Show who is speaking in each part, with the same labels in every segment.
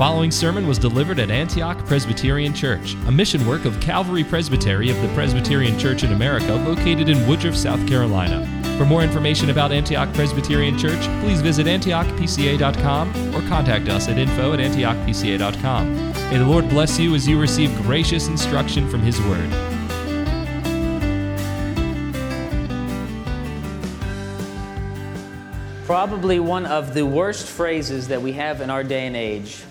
Speaker 1: following sermon was delivered at Antioch Presbyterian Church, a mission work of Calvary Presbytery of the Presbyterian Church in America located in Woodruff, South Carolina. For more information about Antioch Presbyterian Church, please visit antiochpca.com or contact us at info at antiochpca.com. May the Lord bless you as you receive gracious instruction from His Word.
Speaker 2: Probably one of the worst phrases that we have in our day and age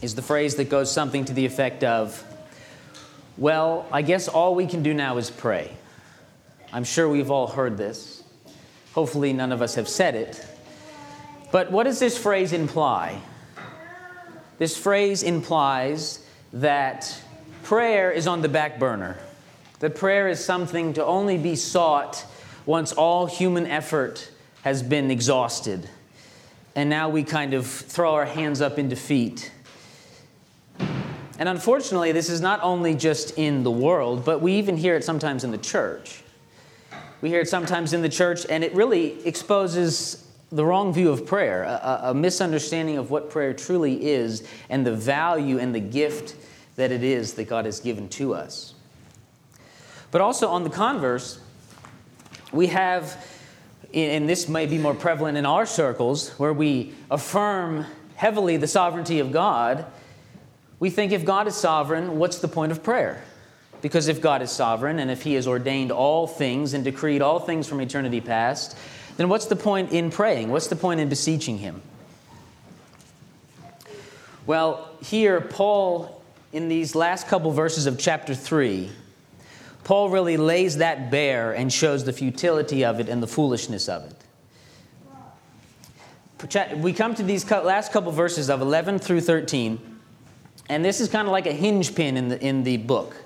Speaker 2: is the phrase that goes something to the effect of, Well, I guess all we can do now is pray. I'm sure we've all heard this. Hopefully, none of us have said it. But what does this phrase imply? This phrase implies that prayer is on the back burner, that prayer is something to only be sought once all human effort has been exhausted. And now we kind of throw our hands up in defeat and unfortunately, this is not only just in the world, but we even hear it sometimes in the church. We hear it sometimes in the church, and it really exposes the wrong view of prayer, a, a, misunderstanding of what prayer truly is, and the value and the gift that it is that God has given to us. But also, on the converse, we have, and this may be more prevalent in our circles, where we affirm heavily the sovereignty of God we think if God is sovereign, what's the point of prayer? Because if God is sovereign and if He has ordained all things and decreed all things from eternity past, then what's the point in praying? What's the point in beseeching Him? Well, here, Paul, in these last couple verses of chapter 3, Paul really lays that bare and shows the futility of it and the foolishness of it. We come to these last couple verses of 11 through 13. And this is kind of like a hinge pin in the, in the book.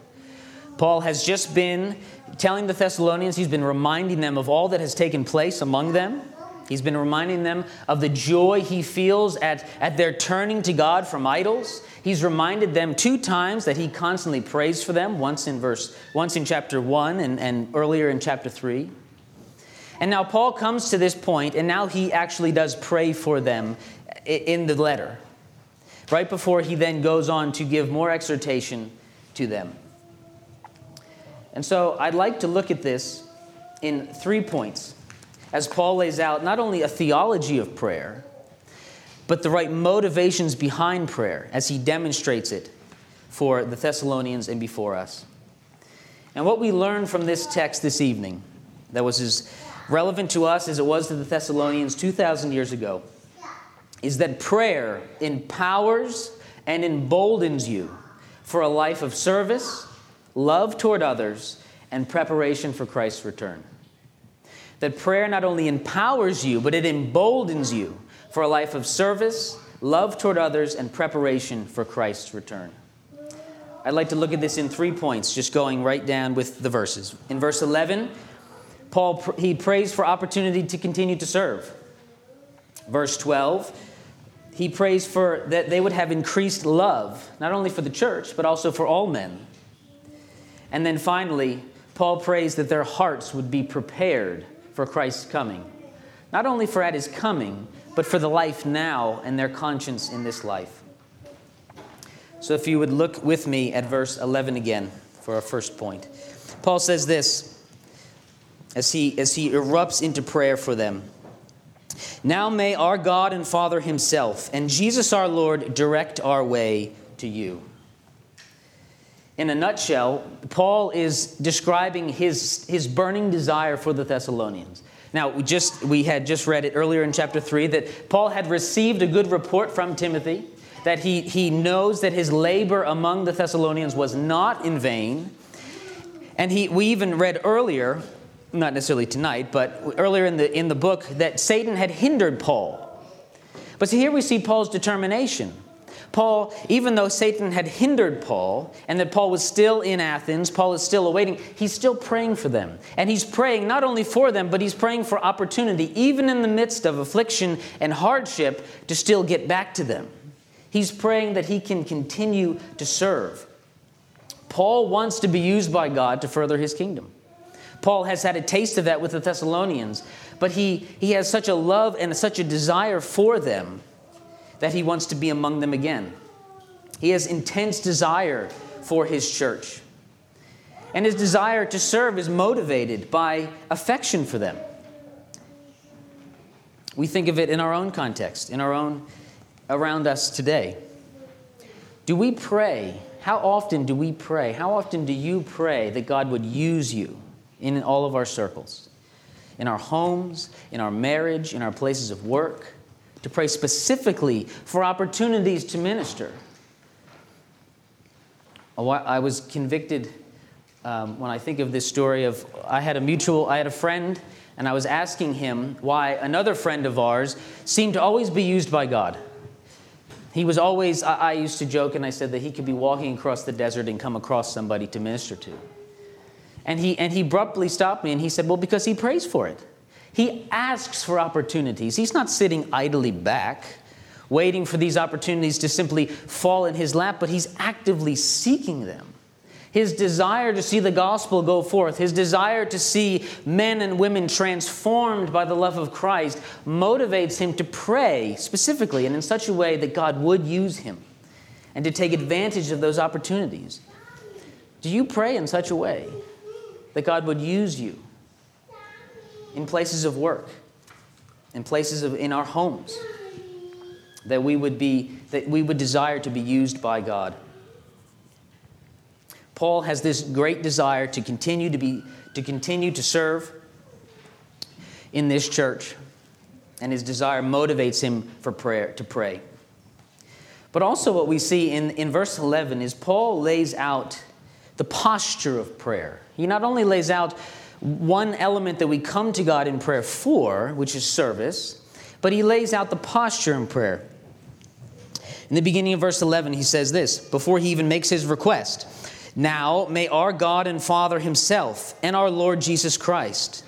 Speaker 2: Paul has just been telling the Thessalonians, he's been reminding them of all that has taken place among them. He's been reminding them of the joy he feels at, at their turning to God from idols. He's reminded them two times that he constantly prays for them, once in verse, once in chapter 1 and, and earlier in chapter 3. And now Paul comes to this point, and now he actually does pray for them in the letter right before he then goes on to give more exhortation to them. And so I'd like to look at this in three points as Paul lays out not only a theology of prayer, but the right motivations behind prayer as he demonstrates it for the Thessalonians and before us. And what we learn from this text this evening that was as relevant to us as it was to the Thessalonians 2,000 years ago is that prayer empowers and emboldens you for a life of service, love toward others, and preparation for Christ's return. That prayer not only empowers you, but it emboldens you for a life of service, love toward others, and preparation for Christ's return. I'd like to look at this in three points, just going right down with the verses. In verse 11, Paul he prays for opportunity to continue to serve. Verse 12, he prays for that they would have increased love, not only for the church, but also for all men. And then finally, Paul prays that their hearts would be prepared for Christ's coming. Not only for at his coming, but for the life now and their conscience in this life. So if you would look with me at verse 11 again for our first point. Paul says this as he, as he erupts into prayer for them. Now may our God and Father Himself and Jesus our Lord direct our way to you. In a nutshell, Paul is describing his, his burning desire for the Thessalonians. Now, we, just, we had just read it earlier in chapter 3 that Paul had received a good report from Timothy, that he, he knows that his labor among the Thessalonians was not in vain. And he, we even read earlier not necessarily tonight, but earlier in the, in the book, that Satan had hindered Paul. But see, here we see Paul's determination. Paul, even though Satan had hindered Paul and that Paul was still in Athens, Paul is still awaiting, he's still praying for them. And he's praying not only for them, but he's praying for opportunity, even in the midst of affliction and hardship, to still get back to them. He's praying that he can continue to serve. Paul wants to be used by God to further his kingdom. Paul has had a taste of that with the Thessalonians, but he, he has such a love and such a desire for them that he wants to be among them again. He has intense desire for his church. And his desire to serve is motivated by affection for them. We think of it in our own context, in our own around us today. Do we pray? How often do we pray? How often do you pray that God would use you in all of our circles? In our homes, in our marriage, in our places of work, to pray specifically for opportunities to minister. I was convicted um, when I think of this story of I had a mutual, I had a friend, and I was asking him why another friend of ours seemed to always be used by God. He was always, I, I used to joke and I said that he could be walking across the desert and come across somebody to minister to. And he, and he abruptly stopped me and he said, Well, because he prays for it. He asks for opportunities. He's not sitting idly back, waiting for these opportunities to simply fall in his lap, but he's actively seeking them his desire to see the gospel go forth, his desire to see men and women transformed by the love of Christ, motivates him to pray specifically and in such a way that God would use him and to take advantage of those opportunities. Do you pray in such a way that God would use you in places of work, in places of in our homes, that we would be that we would desire to be used by God? Paul has this great desire to continue to be to continue to serve in this church, and his desire motivates him for prayer to pray. But also, what we see in, in verse 11 is Paul lays out the posture of prayer. He not only lays out one element that we come to God in prayer for, which is service, but he lays out the posture in prayer. In the beginning of verse 11, he says this before he even makes his request now may our God and Father Himself and our Lord Jesus Christ.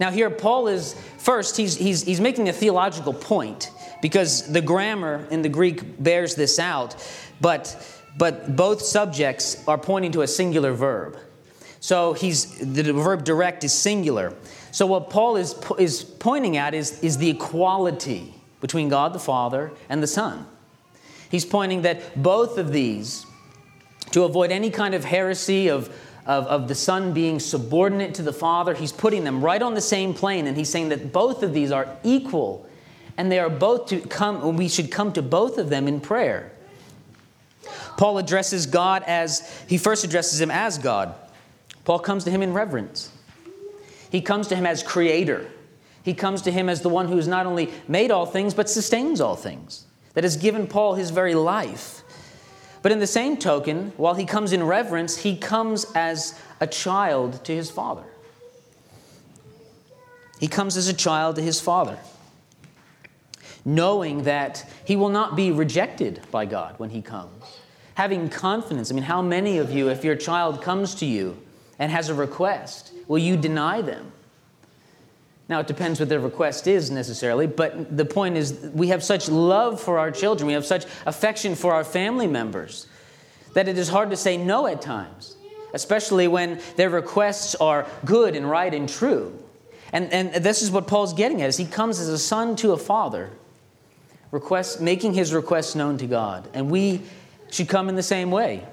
Speaker 2: Now, here Paul is first, he's, he's, he's making a theological point because the grammar in the Greek bears this out, but, but both subjects are pointing to a singular verb. So he's, the verb direct is singular. So what Paul is, is pointing at is, is the equality between God the Father and the Son. He's pointing that both of these to avoid any kind of heresy of, of, of, the Son being subordinate to the Father. He's putting them right on the same plane, and he's saying that both of these are equal, and they are both to come, we should come to both of them in prayer. Paul addresses God as, he first addresses him as God. Paul comes to him in reverence. He comes to him as creator. He comes to him as the one who has not only made all things, but sustains all things, that has given Paul his very life. But in the same token, while he comes in reverence, he comes as a child to his father. He comes as a child to his father, knowing that he will not be rejected by God when he comes. Having confidence. I mean, how many of you, if your child comes to you and has a request, will you deny them? Now, it depends what their request is necessarily, but the point is we have such love for our children, we have such affection for our family members that it is hard to say no at times, especially when their requests are good and right and true. And, and this is what Paul's getting at is he comes as a son to a father, request, making his requests known to God. And we should come in the same way.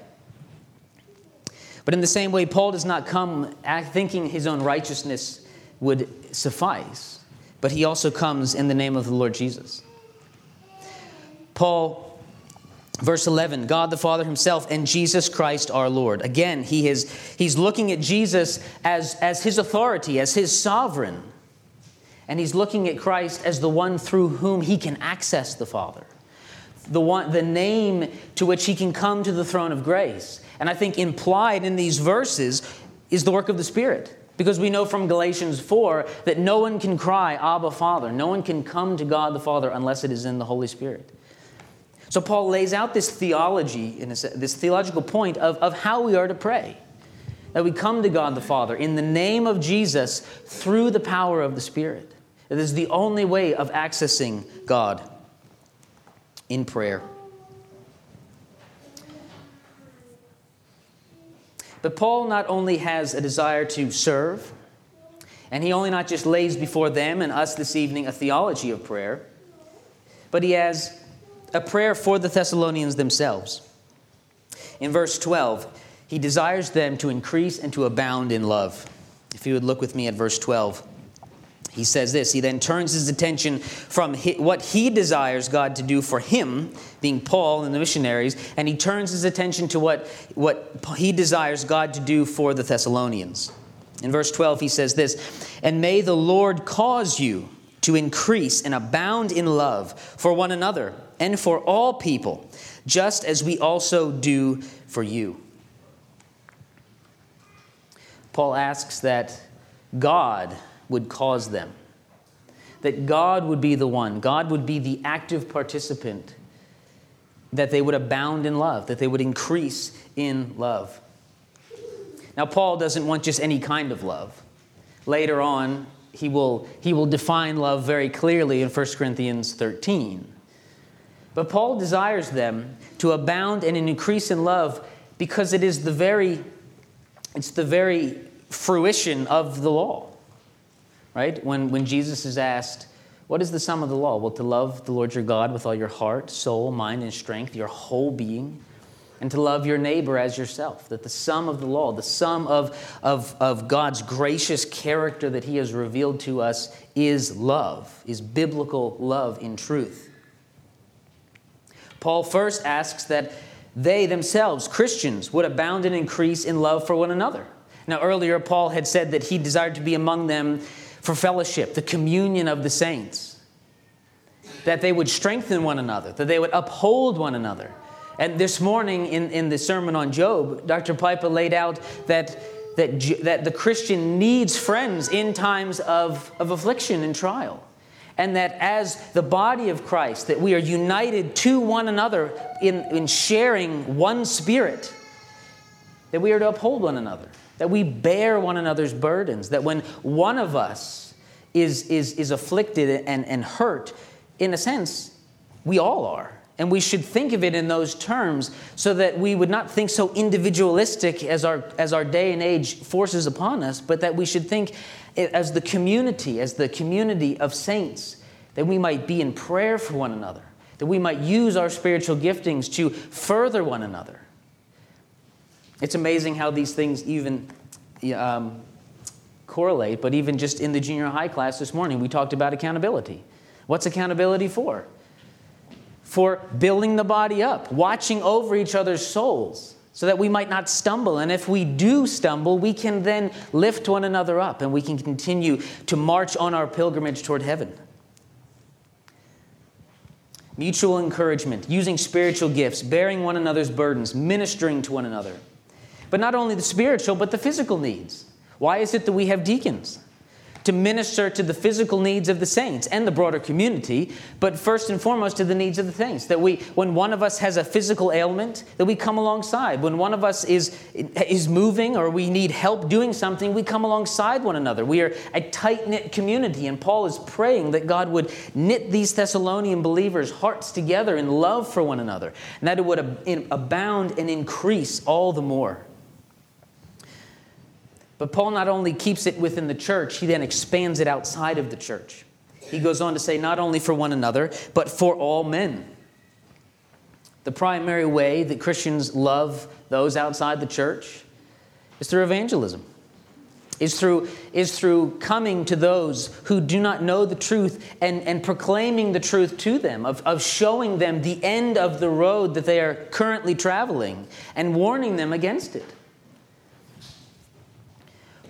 Speaker 2: But in the same way, Paul does not come thinking his own righteousness would suffice, but he also comes in the name of the Lord Jesus. Paul Verse 11, God the Father Himself and Jesus Christ our Lord. Again, he is, he's looking at Jesus as, as His authority, as His sovereign. And he's looking at Christ as the one through whom He can access the Father, the, one, the name to which He can come to the throne of grace. And I think implied in these verses is the work of the Spirit. Because we know from Galatians 4 that no one can cry, Abba, Father. No one can come to God the Father unless it is in the Holy Spirit. So Paul lays out this theology, this theological point of, of how we are to pray. That we come to God the Father in the name of Jesus through the power of the Spirit. It is the only way of accessing God in prayer. But Paul not only has a desire to serve, and he only not just lays before them and us this evening a theology of prayer, but he has a prayer for the Thessalonians themselves. In verse 12, he desires them to increase and to abound in love. If you would look with me at verse 12, he says this. He then turns his attention from what he desires God to do for him, being Paul and the missionaries, and he turns his attention to what, what he desires God to do for the Thessalonians. In verse 12, he says this And may the Lord cause you to increase and abound in love for one another and for all people, just as we also do for you. Paul asks that God would cause them, that God would be the one, God would be the active participant, that they would abound in love, that they would increase in love. Now, Paul doesn't want just any kind of love. Later on, he will, he will define love very clearly in 1 Corinthians 13. But Paul desires them to abound and an increase in love because it is the very, it's the very fruition of the law. Right? When, when Jesus is asked, What is the sum of the law? Well, to love the Lord your God with all your heart, soul, mind, and strength, your whole being and to love your neighbor as yourself. That the sum of the law, the sum of, of, of God's gracious character that He has revealed to us is love, is biblical love in truth. Paul first asks that they themselves, Christians, would abound and increase in love for one another. Now, earlier, Paul had said that he desired to be among them for fellowship, the communion of the saints, that they would strengthen one another, that they would uphold one another and this morning in, in the sermon on Job, Dr. Piper laid out that, that, that the Christian needs friends in times of, of affliction and trial. And that as the body of Christ, that we are united to one another in, in sharing one spirit, that we are to uphold one another, that we bear one another's burdens, that when one of us is, is, is afflicted and, and hurt, in a sense, we all are. And we should think of it in those terms so that we would not think so individualistic as our, as our day and age forces upon us, but that we should think as the community, as the community of saints, that we might be in prayer for one another, that we might use our spiritual giftings to further one another. It's amazing how these things even um, correlate, but even just in the junior high class this morning, we talked about accountability. What's accountability for? for building the body up, watching over each other's souls so that we might not stumble. And if we do stumble, we can then lift one another up and we can continue to march on our pilgrimage toward heaven. Mutual encouragement, using spiritual gifts, bearing one another's burdens, ministering to one another. But not only the spiritual, but the physical needs. Why is it that we have deacons? to minister to the physical needs of the saints and the broader community, but first and foremost to the needs of the saints. That we, when one of us has a physical ailment, that we come alongside. When one of us is, is moving or we need help doing something, we come alongside one another. We are a tight knit community, and Paul is praying that God would knit these Thessalonian believers' hearts together in love for one another, and that it would abound and increase all the more. But Paul not only keeps it within the church, he then expands it outside of the church. He goes on to say, not only for one another, but for all men. The primary way that Christians love those outside the church is through evangelism, is through, is through coming to those who do not know the truth and, and proclaiming the truth to them, of, of showing them the end of the road that they are currently traveling and warning them against it.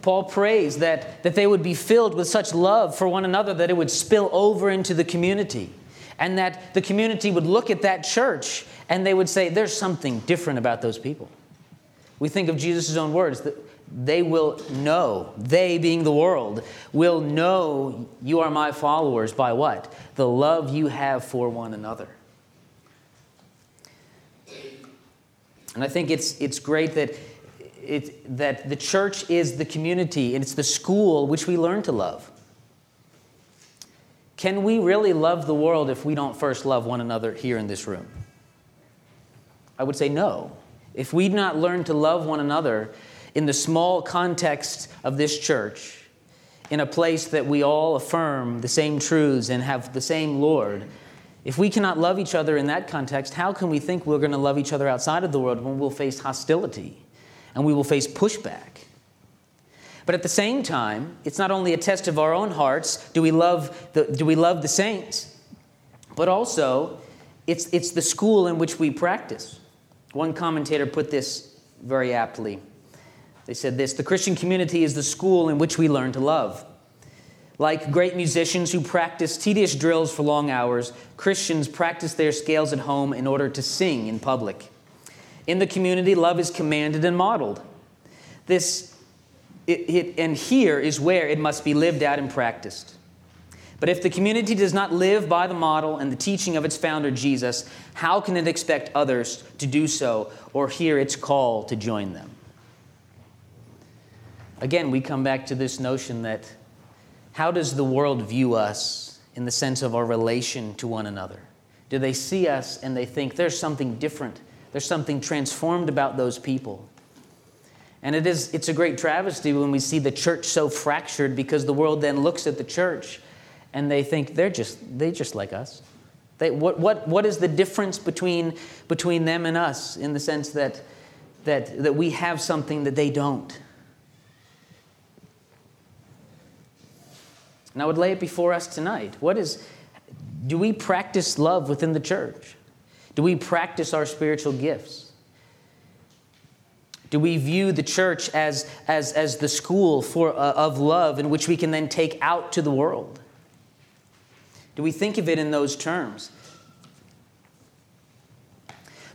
Speaker 2: Paul prays that, that they would be filled with such love for one another that it would spill over into the community. And that the community would look at that church and they would say, There's something different about those people. We think of Jesus' own words that they will know, they being the world, will know you are my followers by what? The love you have for one another. And I think it's, it's great that that the church is the community and it's the school which we learn to love. Can we really love the world if we don't first love one another here in this room? I would say no. If we do not learn to love one another in the small context of this church, in a place that we all affirm the same truths and have the same Lord, If we cannot love each other in that context, how can we think we're going to love each other outside of the world when we'll face hostility and we will face pushback? But at the same time, it's not only a test of our own hearts, do we love the, do we love the saints, but also it's, it's the school in which we practice. One commentator put this very aptly. They said this The Christian community is the school in which we learn to love. Like great musicians who practice tedious drills for long hours, Christians practice their scales at home in order to sing in public. In the community, love is commanded and modeled. This, it, it, and here is where it must be lived out and practiced. But if the community does not live by the model and the teaching of its founder, Jesus, how can it expect others to do so or hear its call to join them? Again, we come back to this notion that how does the world view us in the sense of our relation to one another? Do they see us and they think there's something different? There's something transformed about those people. And it is, it's a great travesty when we see the church so fractured because the world then looks at the church and they think they're just, they just like us. They, what, what, what is the difference between, between them and us in the sense that, that, that we have something that they don't? And I would lay it before us tonight. What is, do we practice love within the church? Do we practice our spiritual gifts? Do we view the church as, as, as the school for, uh, of love in which we can then take out to the world? Do we think of it in those terms?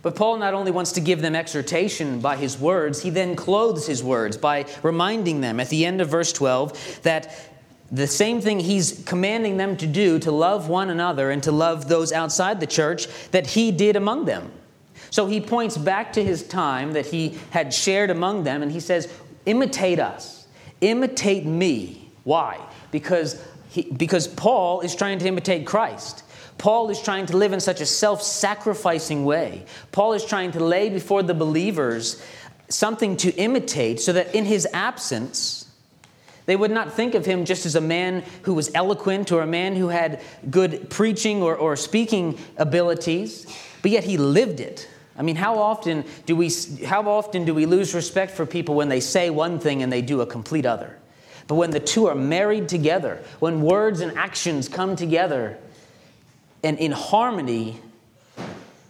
Speaker 2: But Paul not only wants to give them exhortation by his words, he then clothes his words by reminding them at the end of verse 12 that the same thing he's commanding them to do to love one another and to love those outside the church that he did among them. So he points back to his time that he had shared among them and he says, Imitate us, imitate me. Why? Because, he, because Paul is trying to imitate Christ. Paul is trying to live in such a self sacrificing way. Paul is trying to lay before the believers something to imitate so that in his absence, they would not think of him just as a man who was eloquent or a man who had good preaching or, or speaking abilities, but yet he lived it. I mean, how often do we how often do we lose respect for people when they say one thing and they do a complete other? But when the two are married together, when words and actions come together and in harmony,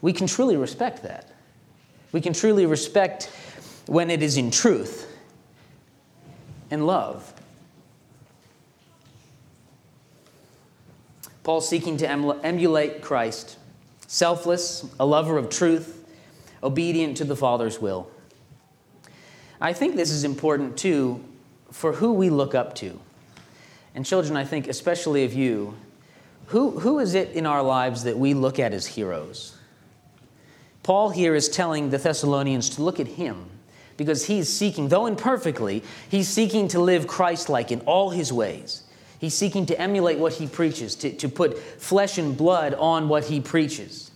Speaker 2: we can truly respect that. We can truly respect when it is in truth and love. Paul seeking to emulate Christ, selfless, a lover of truth, obedient to the Father's will. I think this is important too for who we look up to. And children, I think especially of you, who, who is it in our lives that we look at as heroes? Paul here is telling the Thessalonians to look at him because he's seeking, though imperfectly, he's seeking to live Christ like in all his ways. He's seeking to emulate what he preaches, to, to put flesh and blood on what he preaches.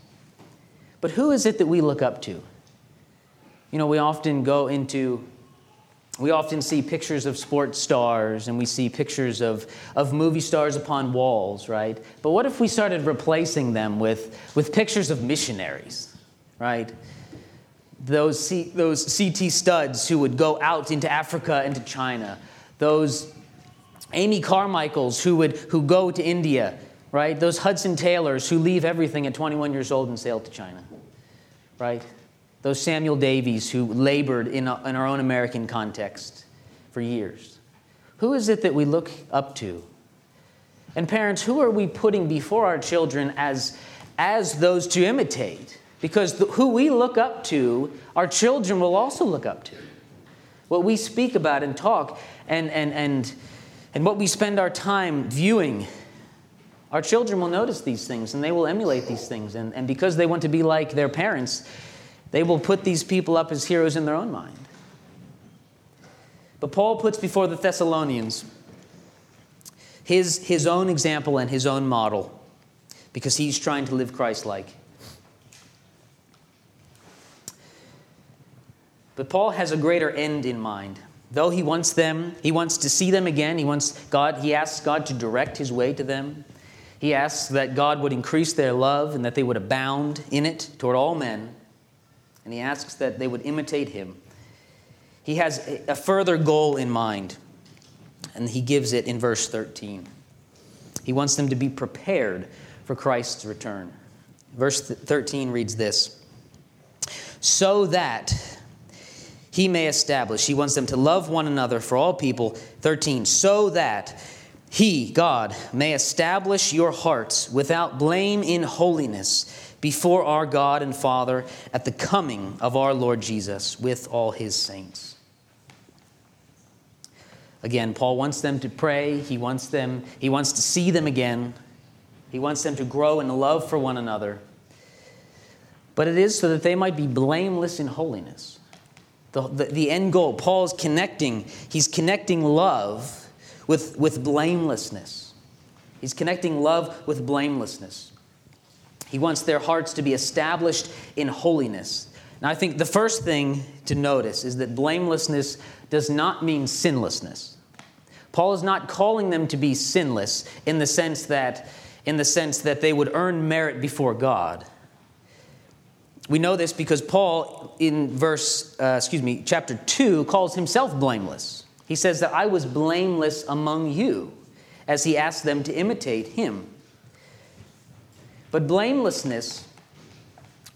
Speaker 2: But who is it that we look up to? You know, we often go into, we often see pictures of sports stars and we see pictures of, of movie stars upon walls, right? But what if we started replacing them with, with pictures of missionaries, right? Those, C, those CT Studds who would go out into Africa and to China, those Amy Carmichaels who would who go to India, right? Those Hudson Taylors who leave everything at 21 years old and sail to China, right? Those Samuel Davies who labored in, a, in our own American context for years. Who is it that we look up to? And parents, who are we putting before our children as, as those to imitate? Because the, who we look up to, our children will also look up to. What we speak about and talk and, and, and and what we spend our time viewing, our children will notice these things and they will emulate these things. And, and because they want to be like their parents, they will put these people up as heroes in their own mind. But Paul puts before the Thessalonians his, his own example and his own model because he's trying to live Christ like. But Paul has a greater end in mind. Though he wants them, he wants to see them again, he wants God, he asks God to direct his way to them. He asks that God would increase their love and that they would abound in it toward all men. And he asks that they would imitate him. He has a further goal in mind, and he gives it in verse 13. He wants them to be prepared for Christ's return. Verse 13 reads this So that he may establish, he wants them to love one another for all people. 13, so that he, God, may establish your hearts without blame in holiness before our God and Father at the coming of our Lord Jesus with all his saints. Again, Paul wants them to pray. He wants them, he wants to see them again. He wants them to grow in love for one another. But it is so that they might be blameless in holiness. The, the, the end goal, Paul's connecting, he's connecting love with, with blamelessness. He's connecting love with blamelessness. He wants their hearts to be established in holiness. Now, I think the first thing to notice is that blamelessness does not mean sinlessness. Paul is not calling them to be sinless in the sense that, in the sense that they would earn merit before God. We know this because Paul, in verse, uh, excuse me, chapter 2, calls himself blameless. He says that I was blameless among you, as he asked them to imitate him. But blamelessness,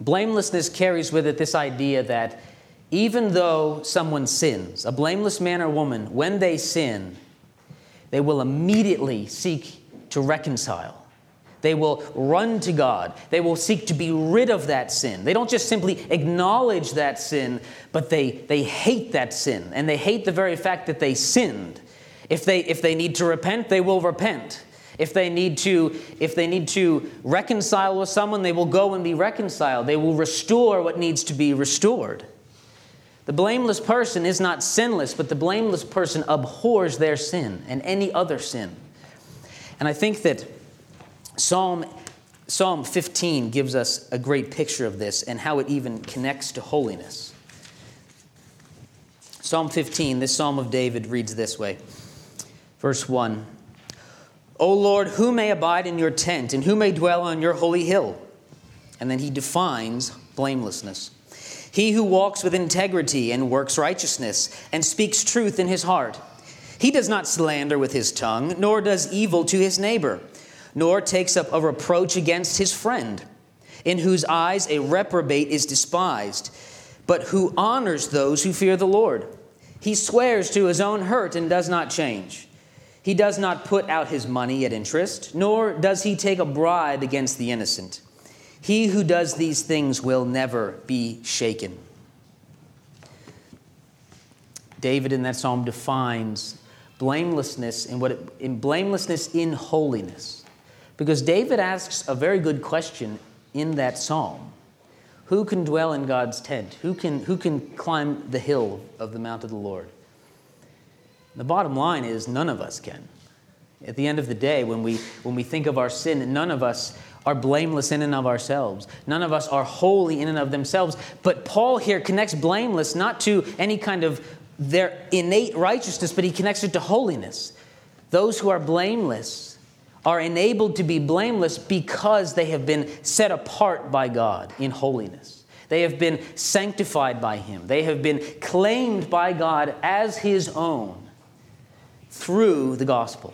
Speaker 2: blamelessness carries with it this idea that even though someone sins, a blameless man or woman, when they sin, they will immediately seek to reconcile. They will run to God. They will seek to be rid of that sin. They don't just simply acknowledge that sin, but they, they hate that sin. And they hate the very fact that they sinned. If they, if they need to repent, they will repent. If they, need to, if they need to reconcile with someone, they will go and be reconciled. They will restore what needs to be restored. The blameless person is not sinless, but the blameless person abhors their sin and any other sin. And I think that Psalm, Psalm 15 gives us a great picture of this and how it even connects to holiness. Psalm 15, this Psalm of David reads this way Verse 1 O Lord, who may abide in your tent and who may dwell on your holy hill? And then he defines blamelessness. He who walks with integrity and works righteousness and speaks truth in his heart. He does not slander with his tongue, nor does evil to his neighbor nor takes up a reproach against his friend, in whose eyes a reprobate is despised, but who honors those who fear the Lord. He swears to his own hurt and does not change. He does not put out his money at interest, nor does he take a bribe against the innocent. He who does these things will never be shaken. David in that psalm defines blamelessness in what it, in blamelessness in holiness. Because David asks a very good question in that psalm Who can dwell in God's tent? Who can, who can climb the hill of the mount of the Lord? The bottom line is none of us can. At the end of the day, when we, when we think of our sin, none of us are blameless in and of ourselves. None of us are holy in and of themselves. But Paul here connects blameless not to any kind of their innate righteousness, but he connects it to holiness. Those who are blameless are enabled to be blameless because they have been set apart by God in holiness. They have been sanctified by Him. They have been claimed by God as His own through the gospel,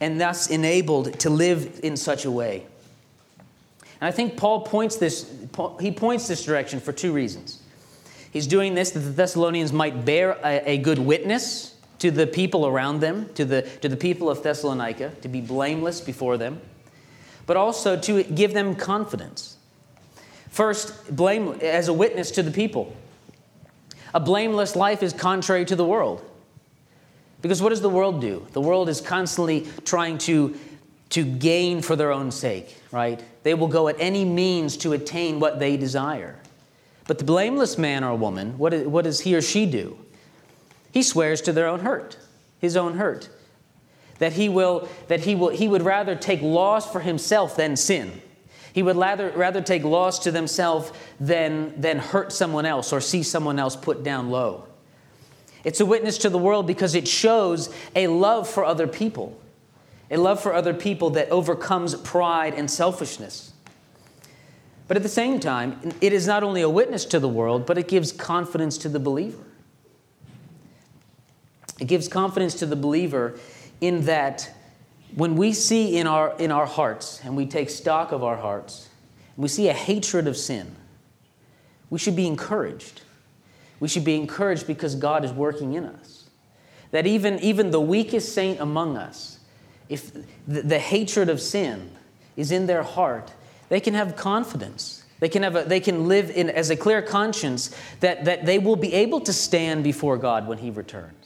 Speaker 2: and thus enabled to live in such a way. And I think Paul points this, he points this direction for two reasons. He's doing this that the Thessalonians might bear a, a good witness to the people around them, to the, to the people of Thessalonica, to be blameless before them, but also to give them confidence. First, blame as a witness to the people. A blameless life is contrary to the world. Because what does the world do? The world is constantly trying to, to gain for their own sake, right? They will go at any means to attain what they desire. But the blameless man or woman, what, what does he or she do? He swears to their own hurt, his own hurt. That he will, that he will, he would rather take loss for himself than sin. He would rather, rather take loss to themselves than, than hurt someone else or see someone else put down low. It's a witness to the world because it shows a love for other people. a love for other people that overcomes pride and selfishness. But at the same time, it is not only a witness to the world, but it gives confidence to the believer. It gives confidence to the believer in that when we see in our, in our hearts and we take stock of our hearts, we see a hatred of sin, we should be encouraged. We should be encouraged because God is working in us. That even, even the weakest saint among us, if the, the hatred of sin is in their heart, they can have confidence. They can, have a, they can live in, as a clear conscience that, that they will be able to stand before God when He returns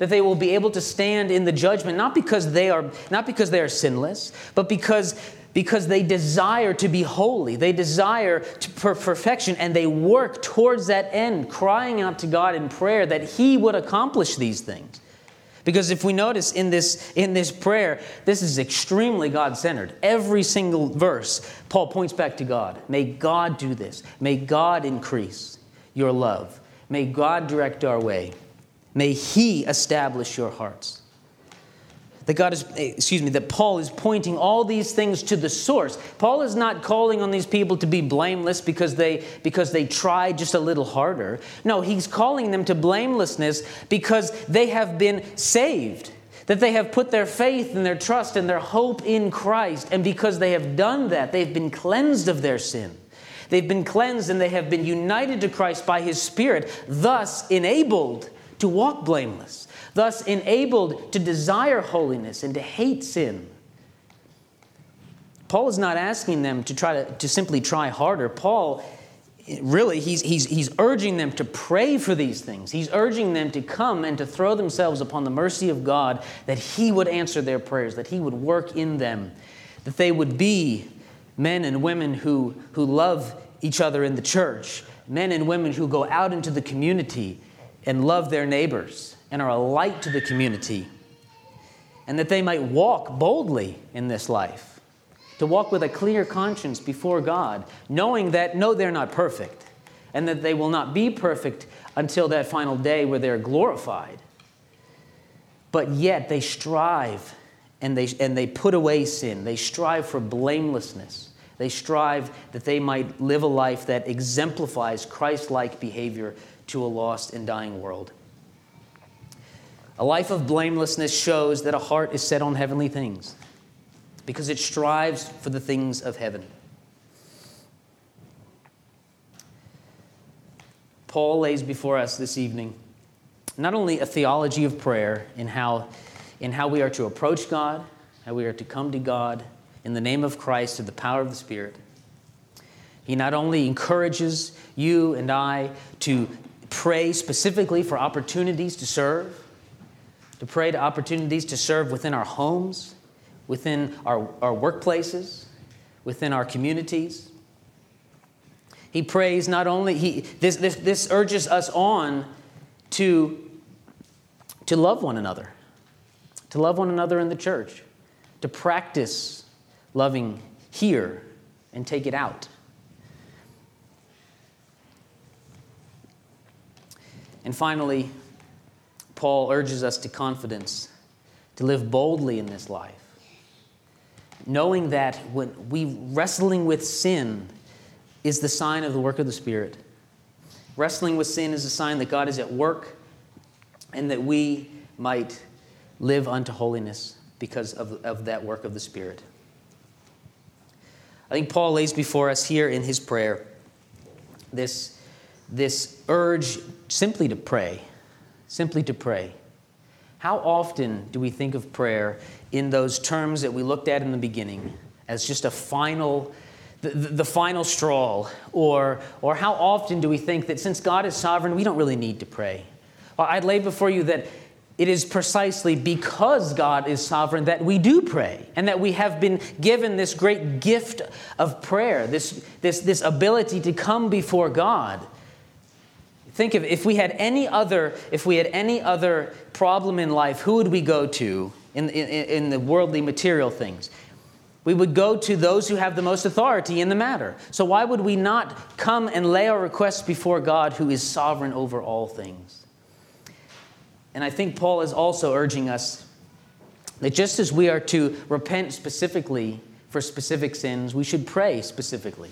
Speaker 2: that they will be able to stand in the judgment not because they are not because they are sinless but because because they desire to be holy. They desire to per- perfection and they work towards that end crying out to god in prayer that he would accomplish these things. Because if we notice in this in this prayer this is extremely god-centered. Every single verse paul points back to god. May god do this. May god increase your love. May god direct our way May He establish your hearts. That God is, eh, excuse me, that Paul is pointing all these things to the source. Paul is not calling on these people to be blameless because they because they tried just a little harder. No, he's calling them to blamelessness because they have been saved. That they have put their faith and their trust and their hope in Christ. And because they have done that, they've been cleansed of their sin. They've been cleansed and they have been united to Christ by His Spirit, thus enabled to walk blameless, thus enabled to desire holiness and to hate sin. Paul is not asking them to try to, to simply try harder. Paul really he's, he's, he's urging them to pray for these things he's urging them to come and to throw themselves upon the mercy of god that he would answer their prayers that he would work in them that they would be men and women who, who love each other in the church men and women who go out into the community and love their neighbors and are a light to the community, and that they might walk boldly in this life, to walk with a clear conscience before God, knowing that no, they're not perfect, and that they will not be perfect until that final day where they're glorified. But yet they strive and they, and they put away sin. They strive for blamelessness. They strive that they might live a life that exemplifies Christ like behavior to a lost and dying world. A life of blamelessness shows that a heart is set on heavenly things because it strives for the things of heaven. Paul lays before us this evening not only a theology of prayer in how, in how we are to approach God, how we are to come to God in the name of Christ through the power of the Spirit. He not only encourages you and I to pray specifically for opportunities to serve, to pray to opportunities to serve within our homes, within our, our workplaces, within our communities. He prays not only, he, this, this, this urges us on to, to love one another, to love one another in the church, to practice loving here and take it out. And finally, Paul urges us to confidence, to live boldly in this life, knowing that when we wrestling with sin is the sign of the work of the Spirit. Wrestling with sin is a sign that God is at work and that we might live unto holiness because of, of that work of the Spirit. I think Paul lays before us here in his prayer this this urge simply to pray, simply to pray. How often do we think of prayer in those terms that we looked at in the beginning as just a final, the, the, final straw? Or, or how often do we think that since God is sovereign, we don't really need to pray? Well, I'd lay before you that it is precisely because God is sovereign that we do pray and that we have been given this great gift of prayer, this, this, this ability to come before God. Think of if we had any other, if we had any other problem in life, who would we go to in, in, in the worldly material things? We would go to those who have the most authority in the matter. So why would we not come and lay our requests before God who is sovereign over all things? And I think Paul is also urging us That just as we are to repent specifically for specific sins, we should pray specifically.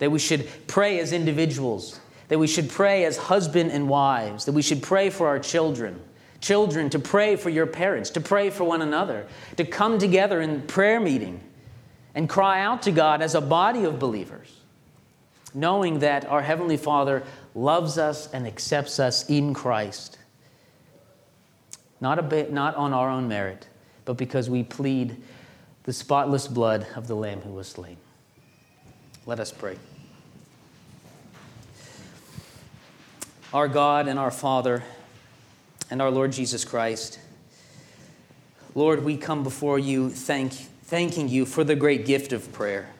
Speaker 2: That we should pray as individuals. That we should pray as husband and wives. That we should pray for our children. Children, to pray for your parents, to pray for one another, to come together in prayer meeting and cry out to God as a body of believers, knowing that our Heavenly Father loves us and accepts us in Christ. Not, a bit, not on our own merit, but because we plead the spotless blood of the Lamb who was slain. Let us pray. Our God and our Father, and our Lord Jesus Christ. Lord, we come before you thank, thanking you for the great gift of prayer.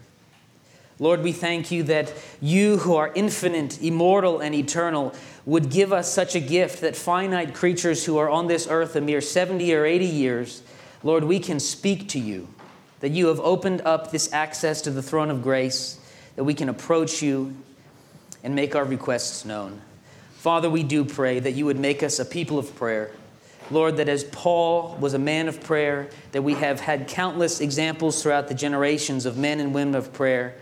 Speaker 2: Lord, we thank you that you, who are infinite, immortal, and eternal, would give us such a gift that finite creatures who are on this earth a mere 70 or 80 years, Lord, we can speak to you, that you have opened up this access to the throne of grace, that we can approach you and make our requests known. Father, we do pray that you would make us a people of prayer. Lord, that as Paul was a man of prayer, that we have had countless examples throughout the generations of men and women of prayer,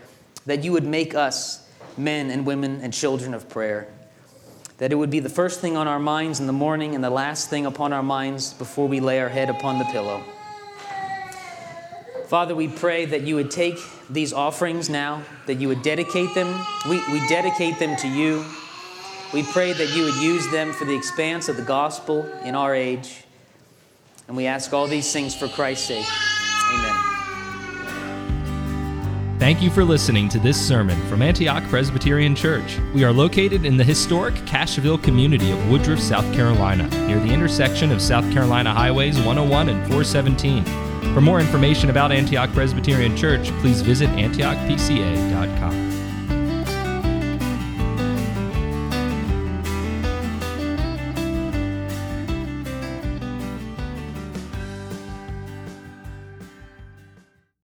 Speaker 2: that you would make us men and women and children of prayer. That it would be the first thing on our minds in the morning and the last thing upon our minds before we lay our head upon the pillow. Father, we pray that you would take these offerings now, that you would dedicate them. We, we dedicate them to you. We pray that you would use them for the expanse of the gospel in our age. And we ask all these things for Christ's sake. Amen.
Speaker 1: Thank you for listening to this sermon from Antioch Presbyterian Church. We are located in the historic Cashville community of Woodruff, South Carolina, near the intersection of South Carolina Highways 101 and 417. For more information about Antioch Presbyterian Church, please visit antiochpca.com.